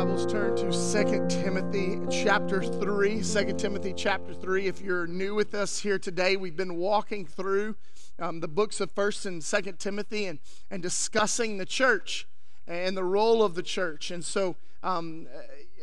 Bibles, turn to 2 Timothy chapter 3. 2 Timothy chapter 3. If you're new with us here today, we've been walking through um, the books of 1st and 2nd Timothy and, and discussing the church and the role of the church. And so, um,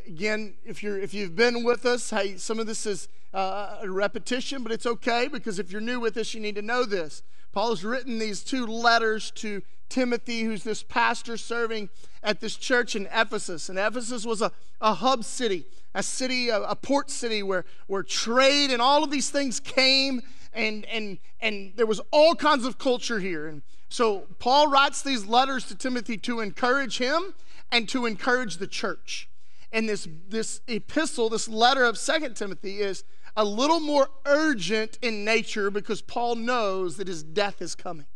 again, if, you're, if you've been with us, hey, some of this is uh, a repetition, but it's okay because if you're new with us, you need to know this. Paul has written these two letters to Timothy, who's this pastor serving at this church in Ephesus. And Ephesus was a, a hub city, a city, a, a port city where, where trade and all of these things came, and, and, and there was all kinds of culture here. And so Paul writes these letters to Timothy to encourage him and to encourage the church. And this, this epistle, this letter of Second Timothy, is a little more urgent in nature because Paul knows that his death is coming.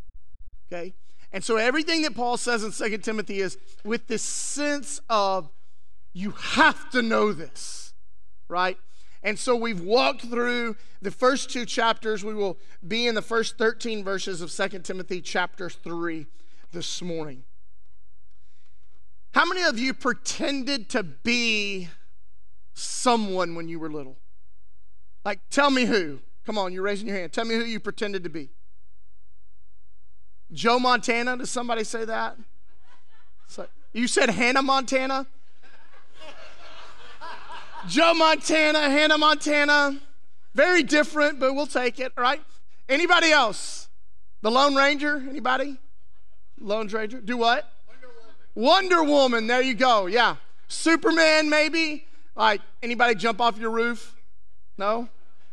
Okay? And so everything that Paul says in Second Timothy is with this sense of you have to know this, right? And so we've walked through the first two chapters. We will be in the first 13 verses of Second Timothy chapter 3 this morning. How many of you pretended to be someone when you were little? Like, tell me who. Come on, you're raising your hand. Tell me who you pretended to be. Joe Montana? Does somebody say that? So, you said Hannah Montana? Joe Montana, Hannah Montana. Very different, but we'll take it, right? Anybody else? The Lone Ranger? Anybody? Lone Ranger? Do what? Wonder Woman. Wonder Woman. There you go. Yeah. Superman, maybe. Like, anybody jump off your roof? No?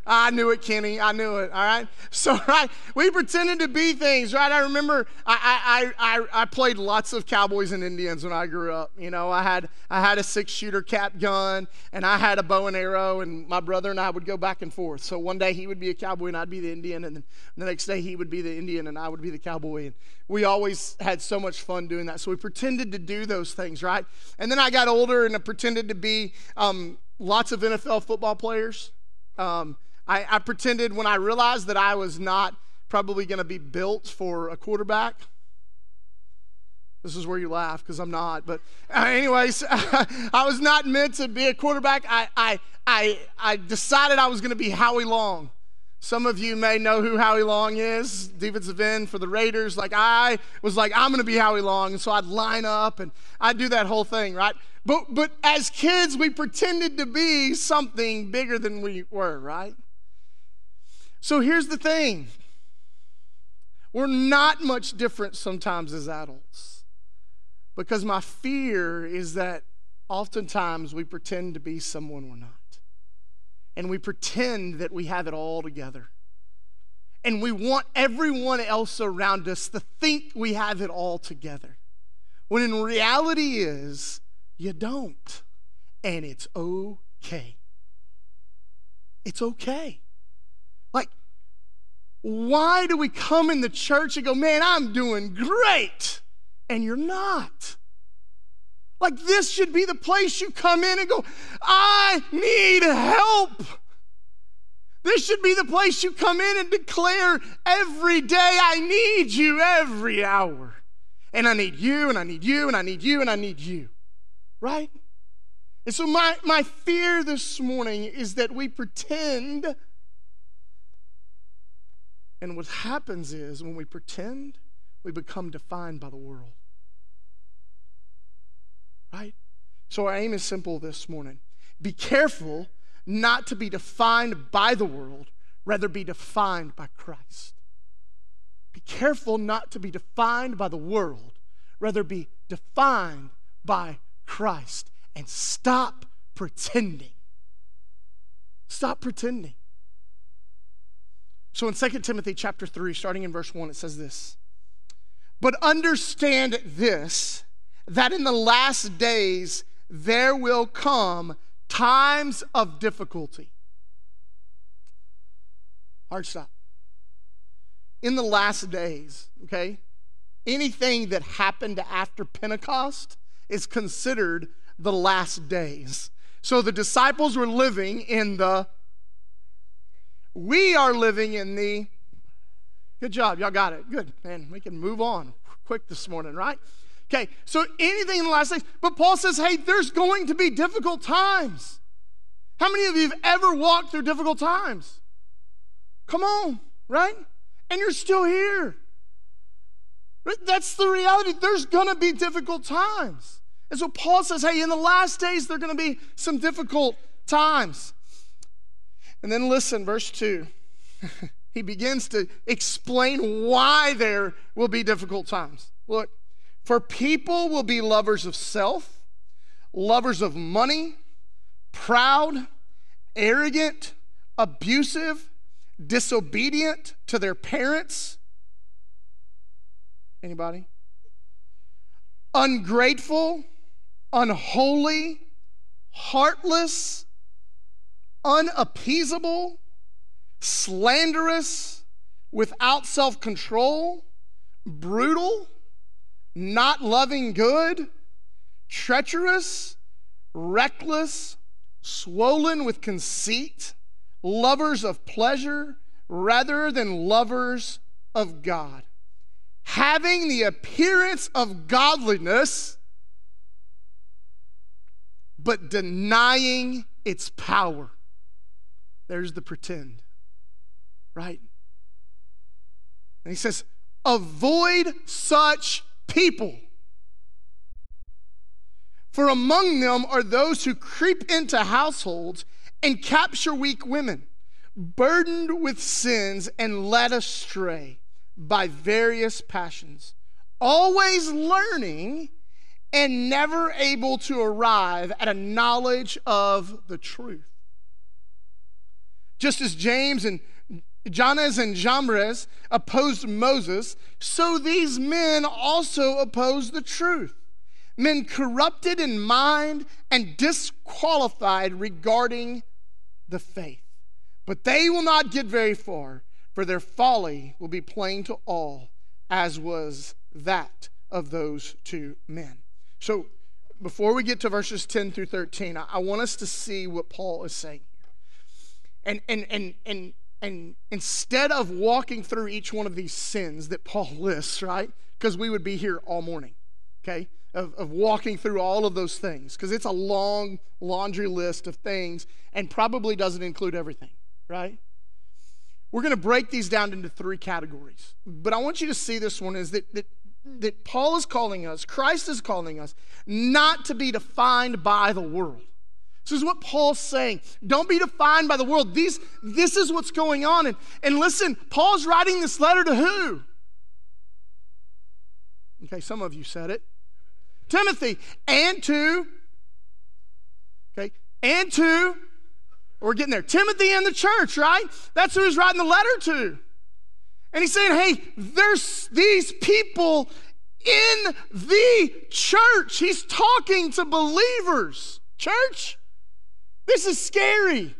I knew it, Kenny. I knew it. All right. So, right, we pretended to be things, right? I remember I, I, I, I played lots of cowboys and Indians when I grew up. You know, I had I had a six shooter cap gun and I had a bow and arrow, and my brother and I would go back and forth. So one day he would be a cowboy and I'd be the Indian, and then the next day he would be the Indian and I would be the cowboy. And we always had so much fun doing that. So we pretended to do those things, right? And then I got older and I pretended to be um, lots of NFL football players. Um, I, I pretended when I realized that I was not probably going to be built for a quarterback. This is where you laugh because I'm not. But, uh, anyways, I was not meant to be a quarterback. I, I, I, I decided I was going to be Howie Long. Some of you may know who Howie Long is, defensive end for the Raiders. Like I was like, I'm going to be Howie Long, and so I'd line up and I'd do that whole thing, right? But but as kids, we pretended to be something bigger than we were, right? So here's the thing we're not much different sometimes as adults because my fear is that oftentimes we pretend to be someone we're not. And we pretend that we have it all together. And we want everyone else around us to think we have it all together. When in reality is you don't. And it's okay. It's okay. Like, why do we come in the church and go, man, I'm doing great, and you're not? Like, this should be the place you come in and go, I need help. This should be the place you come in and declare every day, I need you every hour. And I need you, and I need you, and I need you, and I need you. Right? And so, my, my fear this morning is that we pretend and what happens is when we pretend, we become defined by the world. Right? So our aim is simple this morning. Be careful not to be defined by the world, rather be defined by Christ. Be careful not to be defined by the world, rather be defined by Christ. And stop pretending. Stop pretending. So in 2 Timothy chapter 3, starting in verse 1, it says this But understand this, that in the last days there will come times of difficulty. Hard stop. In the last days, okay, anything that happened after Pentecost is considered the last days. So the disciples were living in the we are living in the, good job, y'all got it. Good, man. We can move on quick this morning, right? Okay, so anything in the last days. But Paul says, hey, there's going to be difficult times. How many of you have ever walked through difficult times? Come on, right? And you're still here. That's the reality. There's going to be difficult times. And so Paul says, hey, in the last days, there are going to be some difficult times. And then listen, verse 2. he begins to explain why there will be difficult times. Look, for people will be lovers of self, lovers of money, proud, arrogant, abusive, disobedient to their parents. Anybody? Ungrateful, unholy, heartless, unappeasable, slanderous, without self control, brutal, not loving good, treacherous, reckless, swollen with conceit, lovers of pleasure rather than lovers of God, having the appearance of godliness, but denying its power. There's the pretend, right? And he says, avoid such people. For among them are those who creep into households and capture weak women, burdened with sins and led astray by various passions, always learning and never able to arrive at a knowledge of the truth. Just as Jannes and Jannes and Jambres opposed Moses, so these men also oppose the truth. Men corrupted in mind and disqualified regarding the faith. But they will not get very far, for their folly will be plain to all, as was that of those two men. So, before we get to verses 10 through 13, I want us to see what Paul is saying. And, and, and, and and instead of walking through each one of these sins that Paul lists, right? Because we would be here all morning, okay? Of, of walking through all of those things, because it's a long laundry list of things and probably doesn't include everything, right? We're going to break these down into three categories. But I want you to see this one is that, that, that Paul is calling us, Christ is calling us, not to be defined by the world. This is what Paul's saying. Don't be defined by the world. These, this is what's going on. And, and listen, Paul's writing this letter to who? Okay, some of you said it. Timothy. And to, okay, and to, we're getting there. Timothy and the church, right? That's who he's writing the letter to. And he's saying, hey, there's these people in the church. He's talking to believers. Church, this is scary.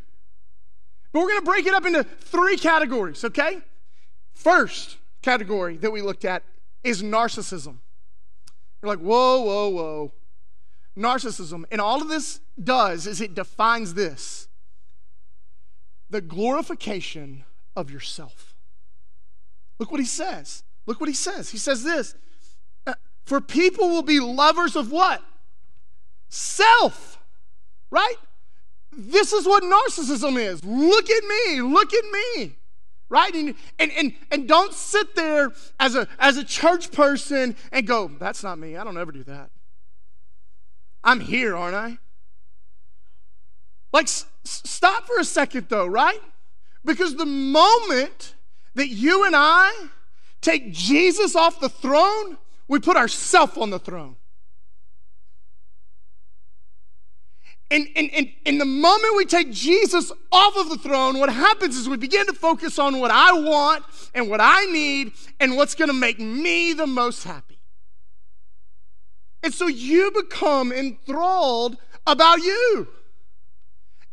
But we're going to break it up into three categories, okay? First category that we looked at is narcissism. You're like, whoa, whoa, whoa. Narcissism. And all of this does is it defines this the glorification of yourself. Look what he says. Look what he says. He says this uh, For people will be lovers of what? Self, right? This is what narcissism is. Look at me, look at me. Right? And, and, and, and don't sit there as a, as a church person and go, that's not me. I don't ever do that. I'm here, aren't I? Like, s- stop for a second though, right? Because the moment that you and I take Jesus off the throne, we put ourselves on the throne. And, and, and, and the moment we take Jesus off of the throne, what happens is we begin to focus on what I want and what I need and what's going to make me the most happy. And so you become enthralled about you.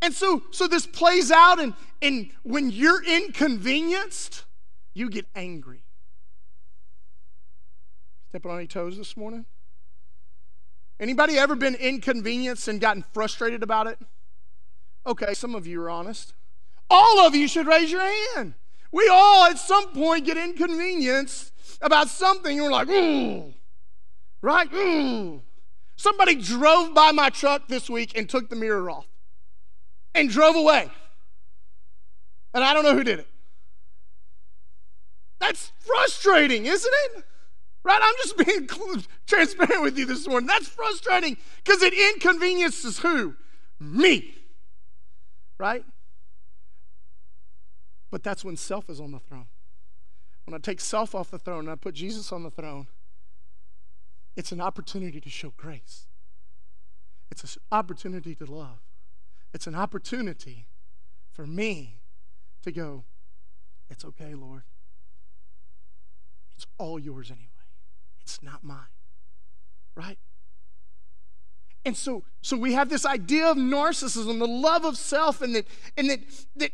And so, so this plays out, and, and when you're inconvenienced, you get angry. Stepping on any toes this morning? Anybody ever been inconvenienced and gotten frustrated about it? Okay, some of you are honest. All of you should raise your hand. We all at some point get inconvenienced about something and we're like, ooh, right? Somebody drove by my truck this week and took the mirror off and drove away. And I don't know who did it. That's frustrating, isn't it? Right? I'm just being transparent with you this morning. That's frustrating because it inconveniences who? Me. Right? But that's when self is on the throne. When I take self off the throne and I put Jesus on the throne, it's an opportunity to show grace. It's an opportunity to love. It's an opportunity for me to go, it's okay, Lord. It's all yours anyway. It's not mine. Right? And so, so we have this idea of narcissism, the love of self, and that, and that, that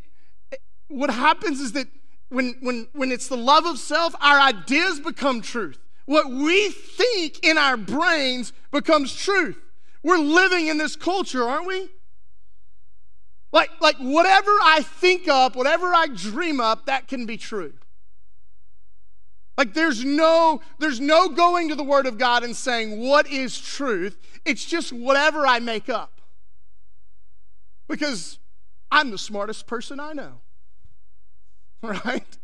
what happens is that when, when, when it's the love of self, our ideas become truth. What we think in our brains becomes truth. We're living in this culture, aren't we? Like, like whatever I think up, whatever I dream up, that can be true. Like there's no there's no going to the word of God and saying what is truth. It's just whatever I make up. Because I'm the smartest person I know. Right?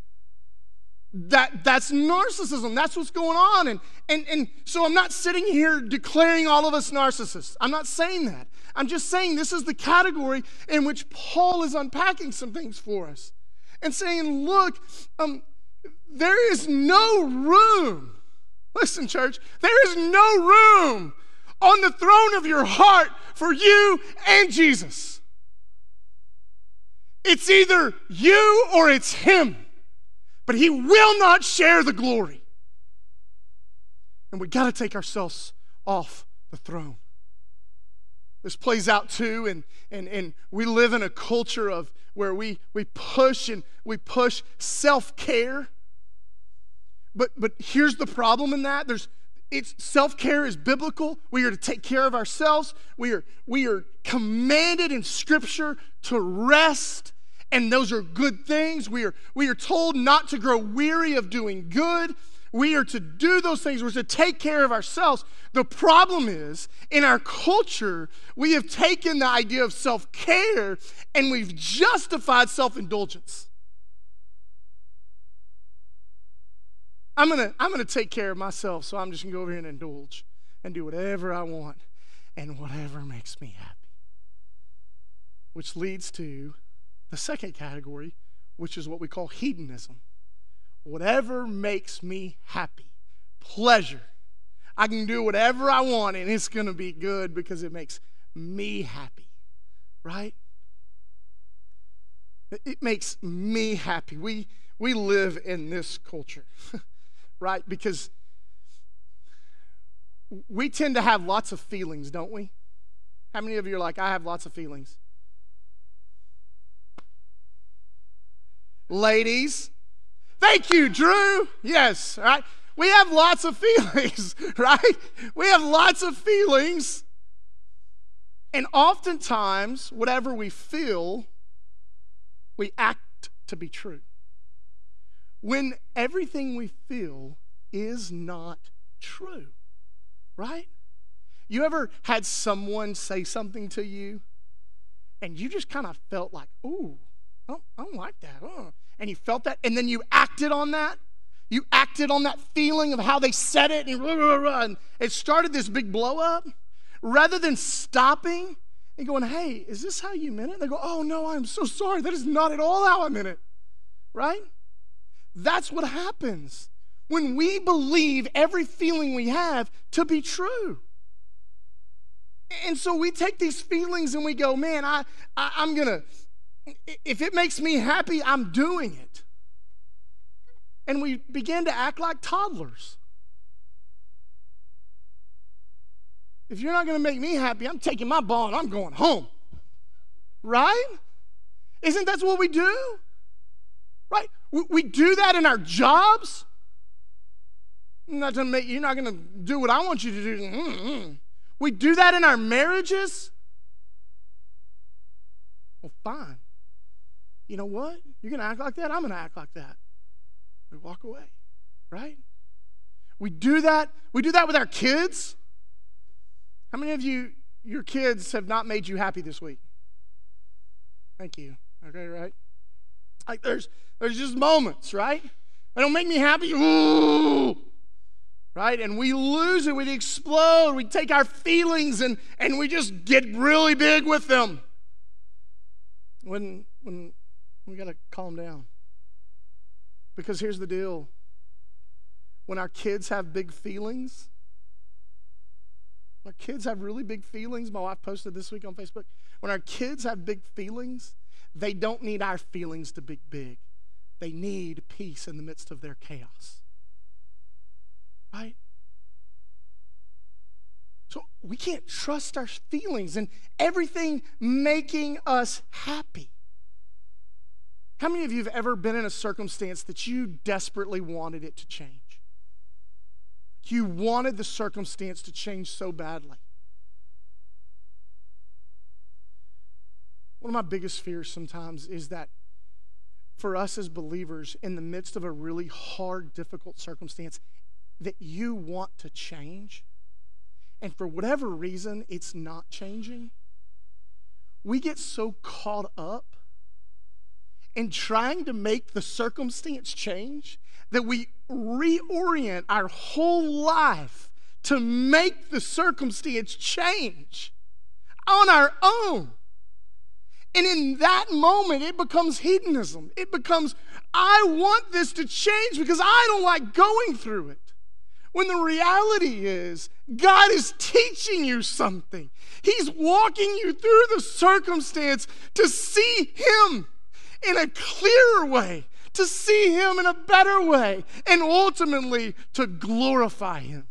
That that's narcissism. That's what's going on. And and and so I'm not sitting here declaring all of us narcissists. I'm not saying that. I'm just saying this is the category in which Paul is unpacking some things for us and saying, look, um, there is no room. Listen, church, there is no room on the throne of your heart for you and Jesus. It's either you or it's him, but he will not share the glory. And we got to take ourselves off the throne. This plays out too, and, and, and we live in a culture of where we, we push and we push self-care but but here's the problem in that. There's it's self-care is biblical. We are to take care of ourselves. We are we are commanded in scripture to rest and those are good things. We are we are told not to grow weary of doing good. We are to do those things. We're to take care of ourselves. The problem is, in our culture, we have taken the idea of self care and we've justified self indulgence. I'm gonna, I'm gonna take care of myself, so I'm just gonna go over here and indulge and do whatever I want and whatever makes me happy. Which leads to the second category, which is what we call hedonism. Whatever makes me happy, pleasure. I can do whatever I want and it's gonna be good because it makes me happy, right? It makes me happy. We, we live in this culture. right? Because we tend to have lots of feelings, don't we? How many of you are like, I have lots of feelings? Ladies, thank you, Drew. Yes, right? We have lots of feelings, right? We have lots of feelings. And oftentimes, whatever we feel, we act to be true when everything we feel is not true, right? You ever had someone say something to you and you just kind of felt like, ooh, I don't, I don't like that. Oh. And you felt that, and then you acted on that? You acted on that feeling of how they said it, and, and it started this big blow up. Rather than stopping and going, hey, is this how you meant it? They go, oh, no, I'm so sorry. That is not at all how I meant it, right? That's what happens when we believe every feeling we have to be true. And so we take these feelings and we go, man, I, I I'm gonna, if it makes me happy, I'm doing it. And we begin to act like toddlers. If you're not gonna make me happy, I'm taking my ball and I'm going home. Right? Isn't that what we do? Right? We do that in our jobs. Not to make, you're not going to do what I want you to do. Mm-hmm. We do that in our marriages. Well, fine. You know what? You're going to act like that? I'm going to act like that. We walk away, right? We do that. We do that with our kids. How many of you, your kids have not made you happy this week? Thank you. Okay, right? Like there's there's just moments, right? They don't make me happy. Ooh, right? And we lose it, we explode, we take our feelings and, and we just get really big with them. When, when we got to calm down. Because here's the deal when our kids have big feelings, our kids have really big feelings. My wife posted this week on Facebook. When our kids have big feelings, they don't need our feelings to be big. They need peace in the midst of their chaos. Right? So we can't trust our feelings and everything making us happy. How many of you have ever been in a circumstance that you desperately wanted it to change? You wanted the circumstance to change so badly. One of my biggest fears sometimes is that for us as believers, in the midst of a really hard, difficult circumstance, that you want to change, and for whatever reason it's not changing, we get so caught up in trying to make the circumstance change that we reorient our whole life to make the circumstance change on our own. And in that moment, it becomes hedonism. It becomes, I want this to change because I don't like going through it. When the reality is, God is teaching you something. He's walking you through the circumstance to see Him in a clearer way, to see Him in a better way, and ultimately to glorify Him.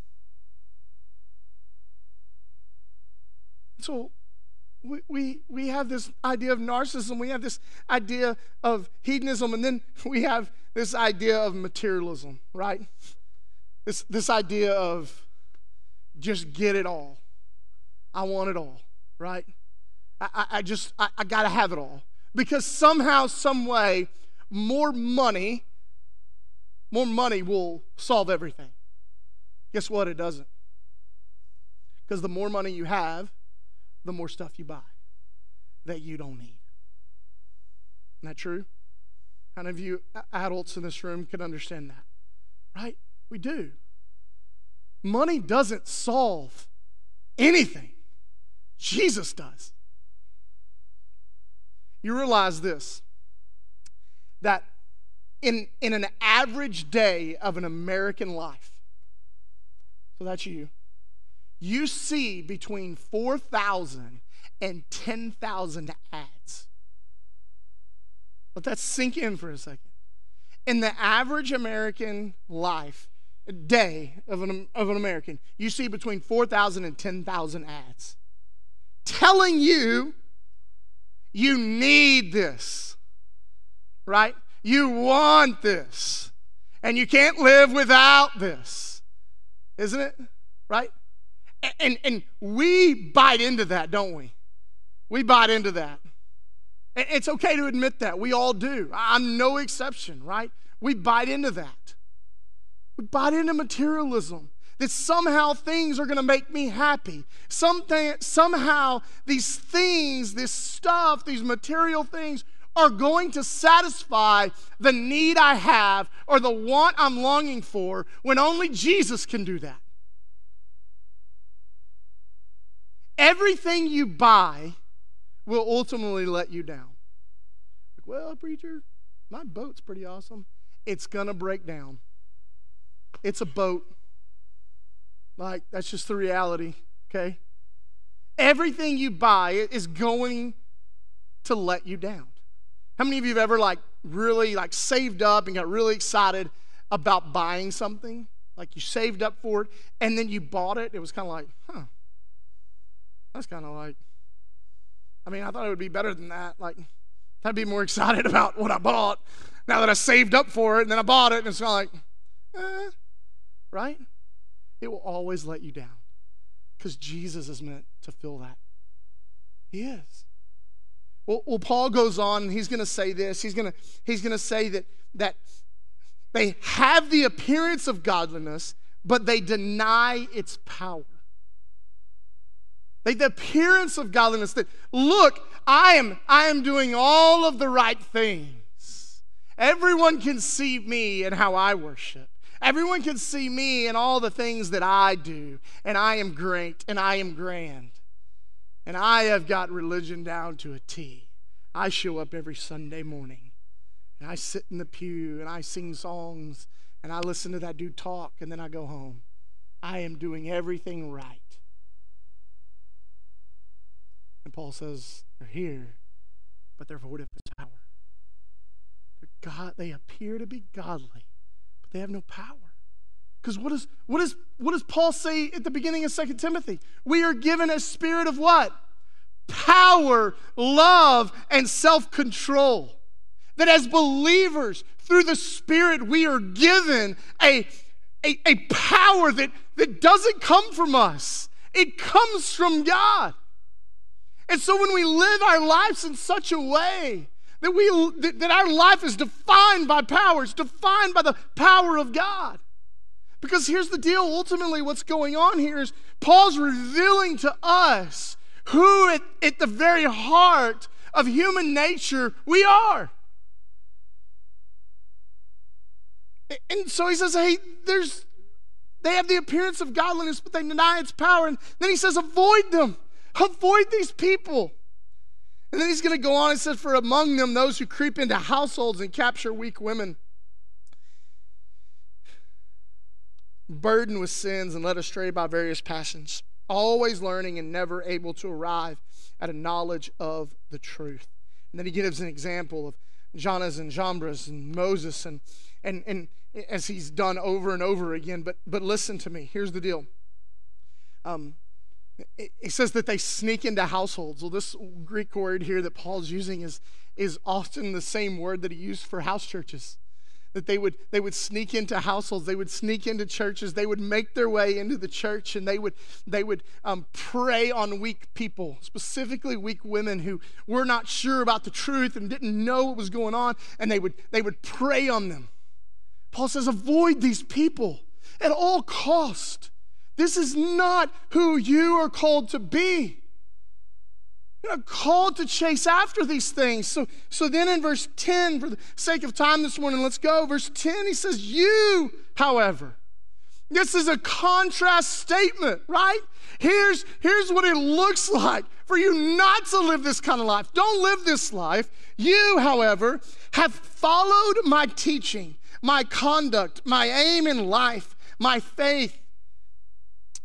So we, we, we have this idea of narcissism, we have this idea of hedonism, and then we have this idea of materialism, right? This, this idea of just get it all. I want it all, right? I, I just, I, I got to have it all because somehow, some way, more money, more money will solve everything. Guess what? It doesn't. Because the more money you have, the more stuff you buy that you don't need. Isn't that true? How many of you adults in this room can understand that? Right? We do. Money doesn't solve anything, Jesus does you realize this that in, in an average day of an American life, so that's you, you see between 4,000 and 10,000 ads. Let that sink in for a second. In the average American life, day of an, of an American, you see between 4,000 and 10,000 ads telling you you need this, right? You want this. And you can't live without this, isn't it? Right? And, and we bite into that, don't we? We bite into that. It's okay to admit that. We all do. I'm no exception, right? We bite into that. We bite into materialism that somehow things are going to make me happy. Something, somehow these things, this stuff, these material things are going to satisfy the need I have or the want I'm longing for when only Jesus can do that. Everything you buy will ultimately let you down. Like, well, preacher, my boat's pretty awesome. It's going to break down. It's a boat. Like, that's just the reality, okay? Everything you buy is going to let you down. How many of you have ever like really like saved up and got really excited about buying something? Like you saved up for it and then you bought it. It was kind of like, huh, that's kind of like, I mean, I thought it would be better than that. Like, I'd be more excited about what I bought now that I saved up for it and then I bought it and it's kind of like, eh, right? It will always let you down because Jesus is meant to fill that. He is. Well, well Paul goes on and he's going to say this. He's going to he's going to say that that they have the appearance of godliness, but they deny its power. They, the appearance of godliness that, look, I am, I am doing all of the right things. Everyone can see me and how I worship. Everyone can see me and all the things that I do, and I am great and I am grand. And I have got religion down to a T. I show up every Sunday morning, and I sit in the pew and I sing songs, and I listen to that dude talk, and then I go home. I am doing everything right. And Paul says, they're here, but they're void of power. God, they appear to be godly, they have no power. Because what, is, what, is, what does Paul say at the beginning of Second Timothy? We are given a spirit of what? Power, love, and self control. That as believers, through the Spirit, we are given a, a, a power that, that doesn't come from us, it comes from God. And so when we live our lives in such a way that, we, that, our life is defined by power, it's defined by the power of God. Because here's the deal ultimately, what's going on here is Paul's revealing to us who, at, at the very heart of human nature, we are. And so he says, hey, there's, they have the appearance of godliness, but they deny its power. And then he says, avoid them, avoid these people. And then he's going to go on and says, for among them, those who creep into households and capture weak women burdened with sins and led astray by various passions, always learning and never able to arrive at a knowledge of the truth. And then he gives an example of Jannes and Jambres and Moses and, and, and as he's done over and over again. But, but listen to me. Here's the deal. Um, it says that they sneak into households. Well, this Greek word here that Paul's using is, is often the same word that he used for house churches. That they would they would sneak into households. They would sneak into churches. They would make their way into the church and they would they would um, prey on weak people specifically weak women who were not sure about the truth and didn't know what was going on and they would they would prey on them. Paul says avoid these people at all cost this is not who you are called to be you're called to chase after these things. So, so then in verse 10, for the sake of time this morning, let's go. Verse 10, he says, You, however, this is a contrast statement, right? Here's, here's what it looks like for you not to live this kind of life. Don't live this life. You, however, have followed my teaching, my conduct, my aim in life, my faith,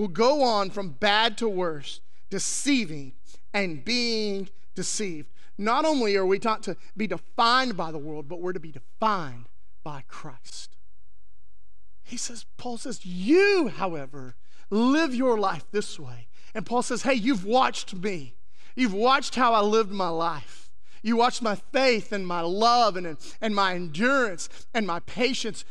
will go on from bad to worse, deceiving and being deceived. Not only are we taught to be defined by the world, but we're to be defined by Christ. He says, Paul says, you, however, live your life this way. And Paul says, hey, you've watched me. You've watched how I lived my life. You watched my faith and my love and, and my endurance and my patience.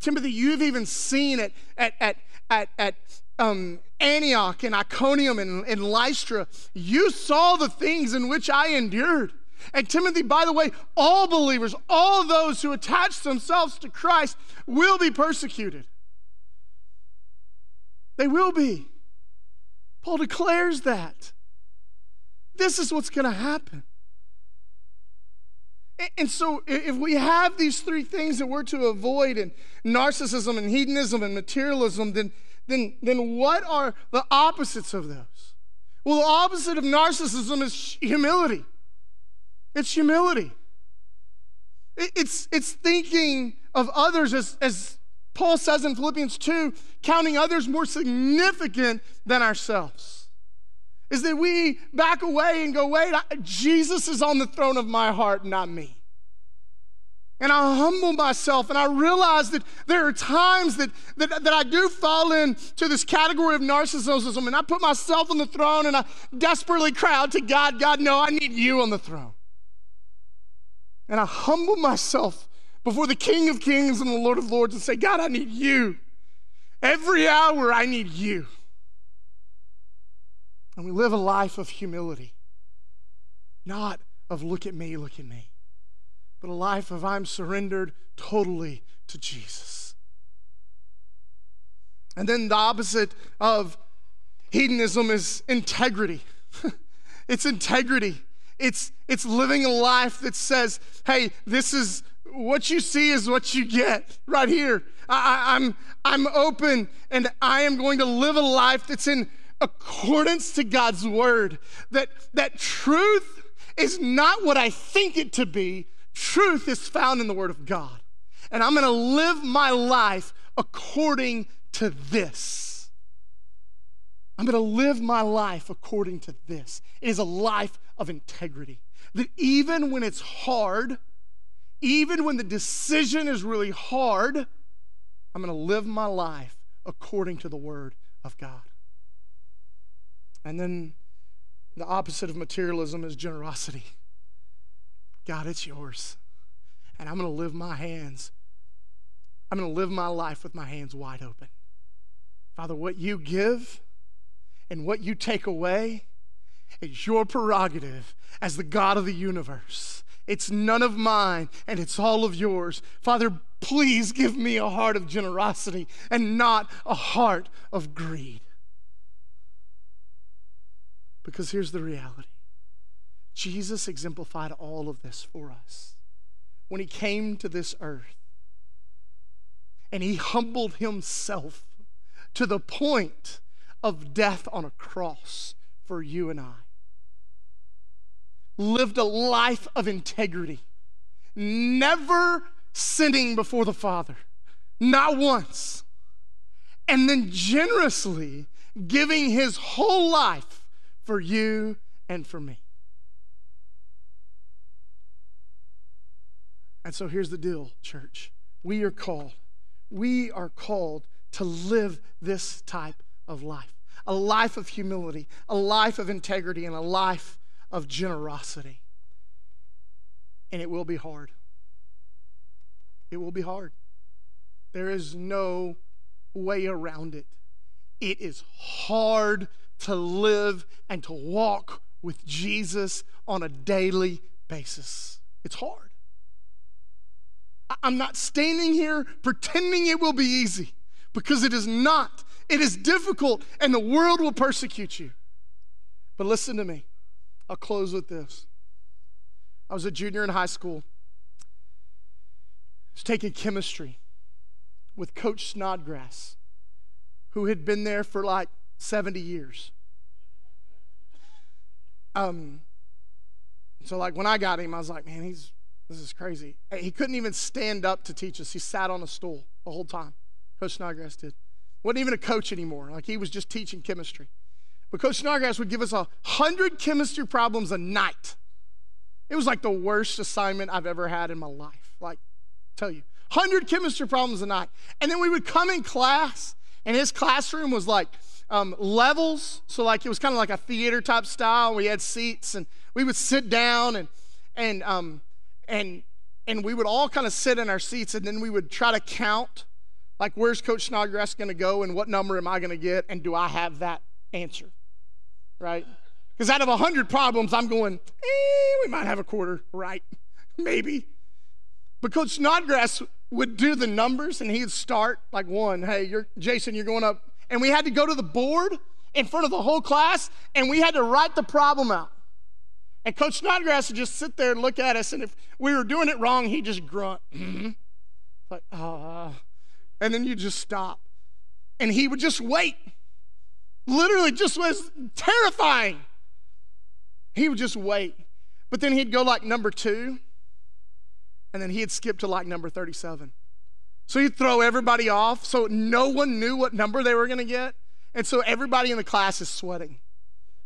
Timothy, you've even seen it at, at, at, at um, Antioch and Iconium and, and Lystra, you saw the things in which I endured. And Timothy, by the way, all believers, all those who attach themselves to Christ will be persecuted. They will be. Paul declares that. This is what's going to happen. And so, if we have these three things that we're to avoid, and narcissism and hedonism and materialism, then then, then what are the opposites of those? Well, the opposite of narcissism is humility. It's humility. It's, it's thinking of others as, as Paul says in Philippians 2, counting others more significant than ourselves. Is that we back away and go, wait, I, Jesus is on the throne of my heart, not me. And I humble myself and I realize that there are times that, that, that I do fall into this category of narcissism and I put myself on the throne and I desperately cry out to God, God, no, I need you on the throne. And I humble myself before the King of Kings and the Lord of Lords and say, God, I need you. Every hour I need you. And we live a life of humility, not of look at me, look at me but a life of I'm surrendered totally to Jesus. And then the opposite of hedonism is integrity. it's integrity. It's, it's living a life that says, hey, this is what you see is what you get right here. I, I'm, I'm open and I am going to live a life that's in accordance to God's word. That, that truth is not what I think it to be, Truth is found in the Word of God. And I'm going to live my life according to this. I'm going to live my life according to this. It is a life of integrity. That even when it's hard, even when the decision is really hard, I'm going to live my life according to the Word of God. And then the opposite of materialism is generosity. God, it's yours. And I'm going to live my hands. I'm going to live my life with my hands wide open. Father, what you give and what you take away is your prerogative as the God of the universe. It's none of mine and it's all of yours. Father, please give me a heart of generosity and not a heart of greed. Because here's the reality Jesus exemplified all of this for us when he came to this earth and he humbled himself to the point of death on a cross for you and I. Lived a life of integrity, never sinning before the Father, not once, and then generously giving his whole life for you and for me. And so here's the deal, church. We are called, we are called to live this type of life a life of humility, a life of integrity, and a life of generosity. And it will be hard. It will be hard. There is no way around it. It is hard to live and to walk with Jesus on a daily basis. It's hard. I'm not standing here pretending it will be easy because it is not. It is difficult and the world will persecute you. But listen to me. I'll close with this. I was a junior in high school. I was taking chemistry with Coach Snodgrass, who had been there for like 70 years. Um, so like when I got him, I was like, man, he's this is crazy. He couldn't even stand up to teach us. He sat on a stool the whole time. Coach Snodgrass did. Wasn't even a coach anymore. Like he was just teaching chemistry. But Coach Snodgrass would give us a hundred chemistry problems a night. It was like the worst assignment I've ever had in my life. Like, tell you, hundred chemistry problems a night. And then we would come in class, and his classroom was like um, levels. So like it was kind of like a theater type style. We had seats, and we would sit down and and um, and and we would all kind of sit in our seats and then we would try to count like where's coach snodgrass going to go and what number am i going to get and do i have that answer right? Because out of 100 problems i'm going eh, we might have a quarter right maybe. But coach snodgrass would do the numbers and he'd start like one hey you're jason you're going up. And we had to go to the board in front of the whole class and we had to write the problem out and Coach Snodgrass would just sit there and look at us, and if we were doing it wrong, he'd just grunt. Mm-hmm. Like. Uh, and then you just stop. And he would just wait. Literally, just was terrifying. He would just wait. But then he'd go like number two, and then he'd skip to like number 37. So he'd throw everybody off so no one knew what number they were going to get. And so everybody in the class is sweating.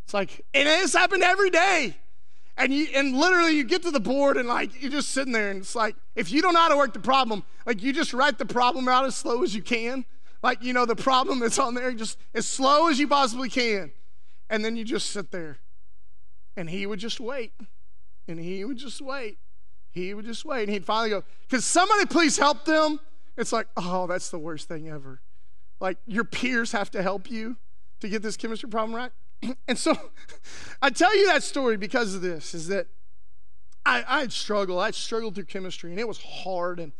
It's like, and this happened every day. And you and literally you get to the board and like you're just sitting there and it's like if you don't know how to work the problem like you just write the problem out as slow as you can. Like you know the problem that's on there just as slow as you possibly can. And then you just sit there. And he would just wait. And he would just wait. He would just wait. And he'd finally go can somebody please help them. It's like oh that's the worst thing ever. Like your peers have to help you to get this chemistry problem right and so I tell you that story because of this is that I, I struggled. I struggled through chemistry and it was hard. And,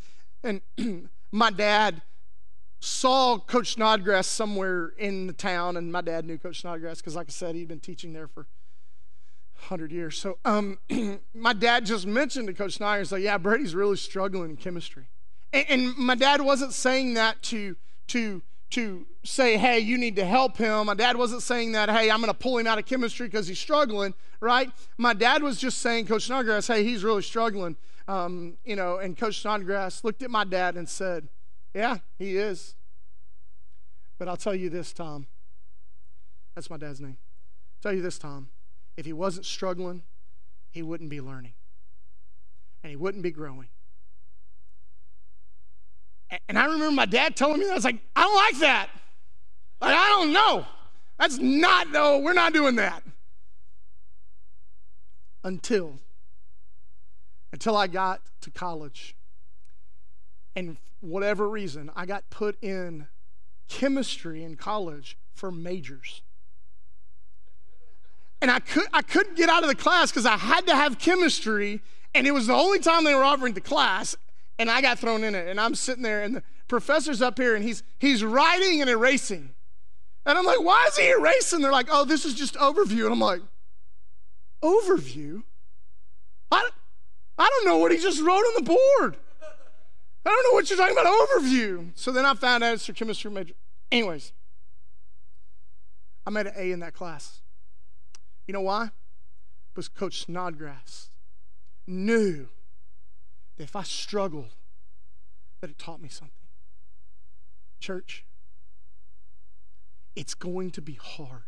and my dad saw Coach Snodgrass somewhere in the town, and my dad knew Coach Snodgrass because, like I said, he'd been teaching there for 100 years. So um, my dad just mentioned to Coach Snodgrass, like, yeah, Brady's really struggling in chemistry. And, and my dad wasn't saying that to, to to say, hey, you need to help him. My dad wasn't saying that, hey, I'm going to pull him out of chemistry because he's struggling, right? My dad was just saying, Coach Snodgrass, hey, he's really struggling. Um, you know, and Coach Snodgrass looked at my dad and said, yeah, he is. But I'll tell you this, Tom. That's my dad's name. I'll tell you this, Tom. If he wasn't struggling, he wouldn't be learning. And he wouldn't be growing. And I remember my dad telling me that. I was like, I don't like that. Like, I don't know. That's not, no, we're not doing that. Until, until I got to college. And whatever reason, I got put in chemistry in college for majors. And I, could, I couldn't get out of the class because I had to have chemistry, and it was the only time they were offering the class and I got thrown in it. And I'm sitting there, and the professor's up here, and he's he's writing and erasing. And I'm like, why is he erasing? They're like, oh, this is just overview. And I'm like, overview? I, I don't know what he just wrote on the board. I don't know what you're talking about, overview. So then I found out it's a chemistry major. Anyways, I made an A in that class. You know why? Because Coach Snodgrass knew if I struggled, that it taught me something. Church, it's going to be hard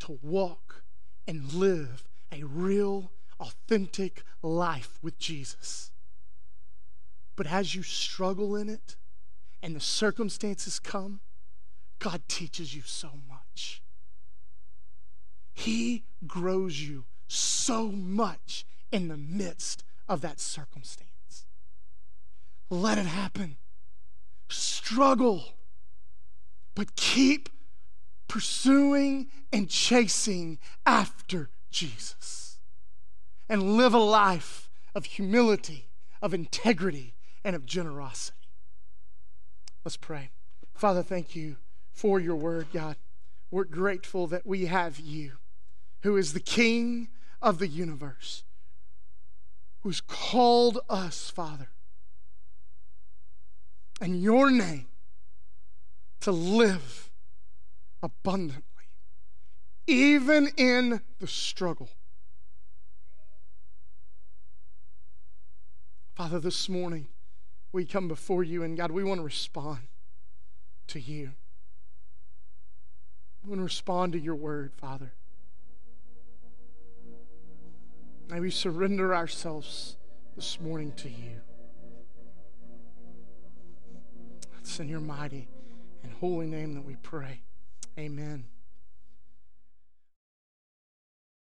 to walk and live a real, authentic life with Jesus. But as you struggle in it and the circumstances come, God teaches you so much. He grows you so much in the midst of that circumstance. Let it happen. Struggle, but keep pursuing and chasing after Jesus. And live a life of humility, of integrity, and of generosity. Let's pray. Father, thank you for your word, God. We're grateful that we have you, who is the King of the universe, who's called us, Father, and your name to live abundantly, even in the struggle. Father, this morning we come before you, and God, we want to respond to you. We want to respond to your word, Father. May we surrender ourselves this morning to you. It's in your mighty and holy name that we pray. Amen.